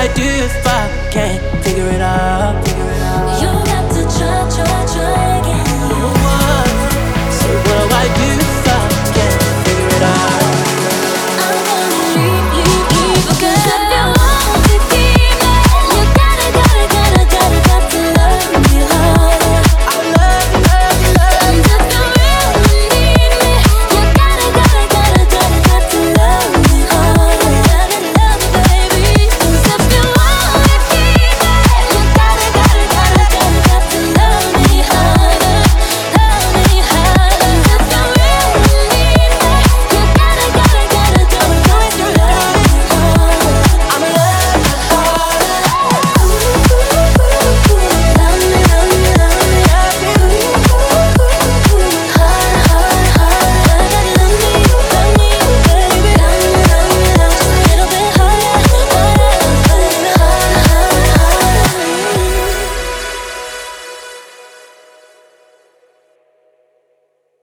I do if I can't figure it out? Figure it out. You got to try, try, try again.